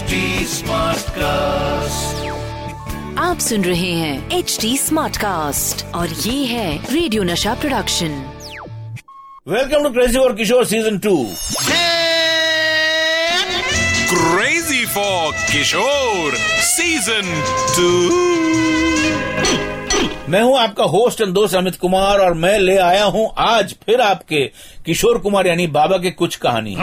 HD Smartcast. आप सुन रहे हैं एच डी स्मार्ट कास्ट और ये है radio Nasha production welcome to crazy for Kishore season two crazy for Kishore season two मैं हूँ आपका होस्ट एंड दोस्त अमित कुमार और मैं ले आया हूँ आज फिर आपके किशोर कुमार यानी बाबा के कुछ कहानी।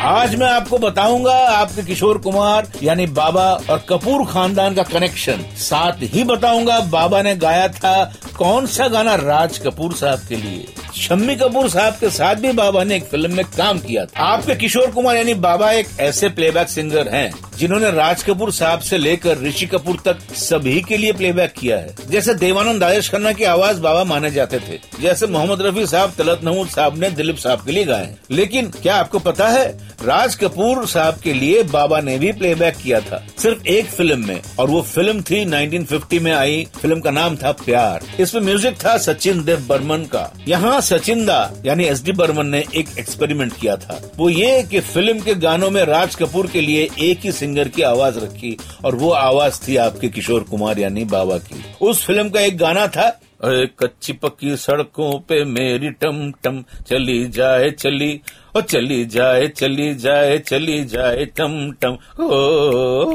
आज मैं आपको बताऊँगा आपके किशोर कुमार, यानी बाबा और कपूर खानदान का कनेक्शन साथ ही बताऊँगा बाबा ने गाया था कौन सा गाना राज कपूर साहब के लिए। शम्मी कपूर साहब के साथ भी बाबा ने एक फ़िल्म में काम किया था। आपके किशोर कुमार, यानी बाबा एक ऐसे प्लेबैक सिंगर हैं। जिन्होंने राज कपूर साहब से लेकर ऋषि कपूर तक सभी के लिए प्लेबैक किया है। जैसे देवानंद आयश खन्ना की आवाज़ बाबा माने जाते थे, जैसे मोहम्मद रफी साहब तलत महमूद साहब ने दिलीप साहब के लिए गाए लेकिन क्या आपको पता है, राज कपूर साहब के लिए बाबा ने भी प्लेबैक किया था, सिर्फ़ एक फ़िल्म में, और वो फ़िल्म थी 1950 में आई फ़िल्म का नाम था प्यार। इसमें म्यूज़िक था सचिन देव बर्मन का। यहाँ सचिन दा यानी एस डी बर्मन ने एक एक्सपेरिमेंट किया था। वो ये कि फ़िल्म के गानों में राज कपूर के लिए एक ही सिंगर की आवाज़ रखी और वो आवाज़ थी आपके किशोर कुमार यानी बाबा की। उस फ़िल्म का एक गाना था कच्ची पक्की सड़कों पे मेरी टम टम चली जाए चली। और चली जाए चली जाए चली जाए टम टम। ओ,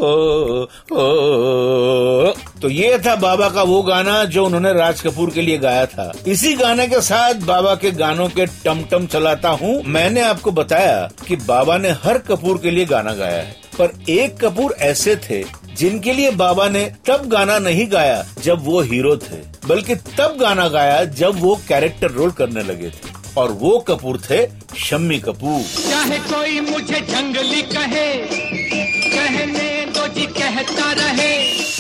ओ, ओ, तो ये था बाबा का वो गाना जो उन्होंने राज कपूर के लिए गाया था। इसी गाने के साथ बाबा के गानों के टम टम चलाता हूँ। मैंने आपको बताया कि बाबा ने हर कपूर के लिए गाना गाया है। पर एक कपूर ऐसे थे जिनके लिए बाबा ने तब गाना नहीं गाया जब वो हीरो थे बल्कि तब गाना गाया जब वो कैरेक्टर रोल करने लगे थे। और वो कपूर थे शम्मी कपूर। चाहे कोई मुझे जंगली कहे, कहने दो जी कहता रहे।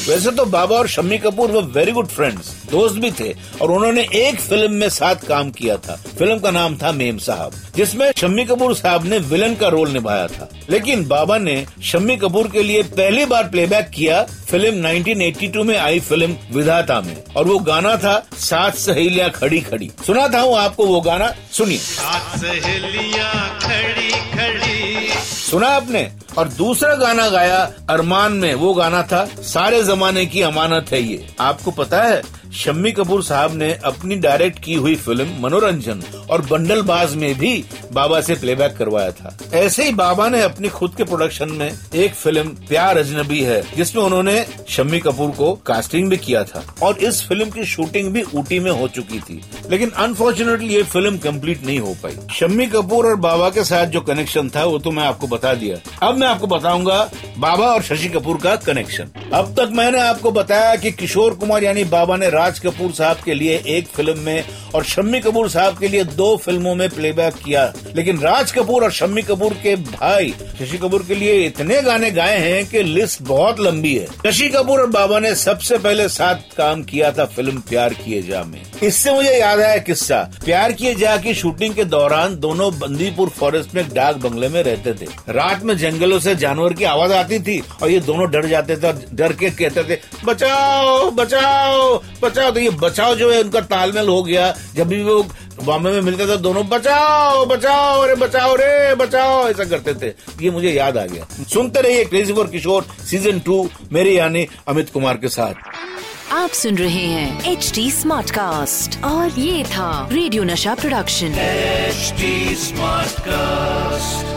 वैसे तो बाबा और शम्मी कपूर वो वेरी गुड फ्रेंड्स दोस्त भी थे और उन्होंने एक फ़िल्म में साथ काम किया था। फ़िल्म का नाम था मेम साहब जिसमें शम्मी कपूर साहब ने विलन का रोल निभाया था। लेकिन बाबा ने शम्मी कपूर के लिए पहली बार प्लेबैक किया फ़िल्म 1982 में आई फ़िल्म विधाता में और वो गाना था सात सहेलियाँ खड़ी खड़ी। सुना था हूँ आपको वो गाना सुनिए। सात सहेलियाँ खड़ी खड़ी। सुना आपने? और दूसरा गाना गाया अरमान में, वो गाना था, सारे जमाने की अमानत है ये। आपको पता है? शम्मी कपूर साहब ने अपनी डायरेक्ट की हुई फ़िल्म मनोरंजन और बंडलबाज में भी बाबा से प्लेबैक करवाया था। ऐसे ही बाबा ने अपनी खुद के प्रोडक्शन में एक फ़िल्म प्यार अजनबी है, जिसमें उन्होंने शम्मी कपूर को कास्टिंग भी किया था और इस फ़िल्म की शूटिंग भी ऊटी में हो चुकी थी। लेकिन अनफॉर्चुनेटली ये फ़िल्म कंप्लीट नहीं हो पाई। शम्मी कपूर और बाबा के साथ जो कनेक्शन था, वो तो मैं आपको बता दिया। अब मैं आपको बताऊँगा बाबा और शशि कपूर का कनेक्शन अब तक मैंने आपको बताया कि किशोर कुमार यानी बाबा ने राज कपूर साहब के लिए एक फ़िल्म में और शम्मी कपूर साहब के लिए दो फ़िल्मों में प्लेबैक किया। लेकिन राज कपूर और शम्मी कपूर के भाई शशि कपूर के लिए इतने गाने गाए हैं कि लिस्ट बहुत लंबी है। शशि कपूर और बाबा ने सबसे पहले साथ काम किया था फ़िल्म प्यार किए जा में। इससे मुझे याद आया किस्सा। प्यार किए जा की शूटिंग के दौरान दोनों बंदीपुर फॉरेस्ट में डाक बंगले में रहते थे। रात में जंगलों से जानवर की आवाज़ आती थी और ये दोनों डर जाते थे और डर के कहते थे बचाओ बचाओ बचाओ। तो ये बचाओ जो है उनका तालमेल हो गया। जब भी वो बॉम्बे में मिलते थे दोनों बचाओ बचाओ अरे बचाओ रे बचाओ ऐसा करते थे। ये मुझे याद आ गया। सुनते रहिए crazy for Kishore season two मेरे यानी अमित कुमार के साथ। आप सुन रहे हैं एच डी स्मार्ट कास्ट और ये था radio Nasha production HD smart Smartcast.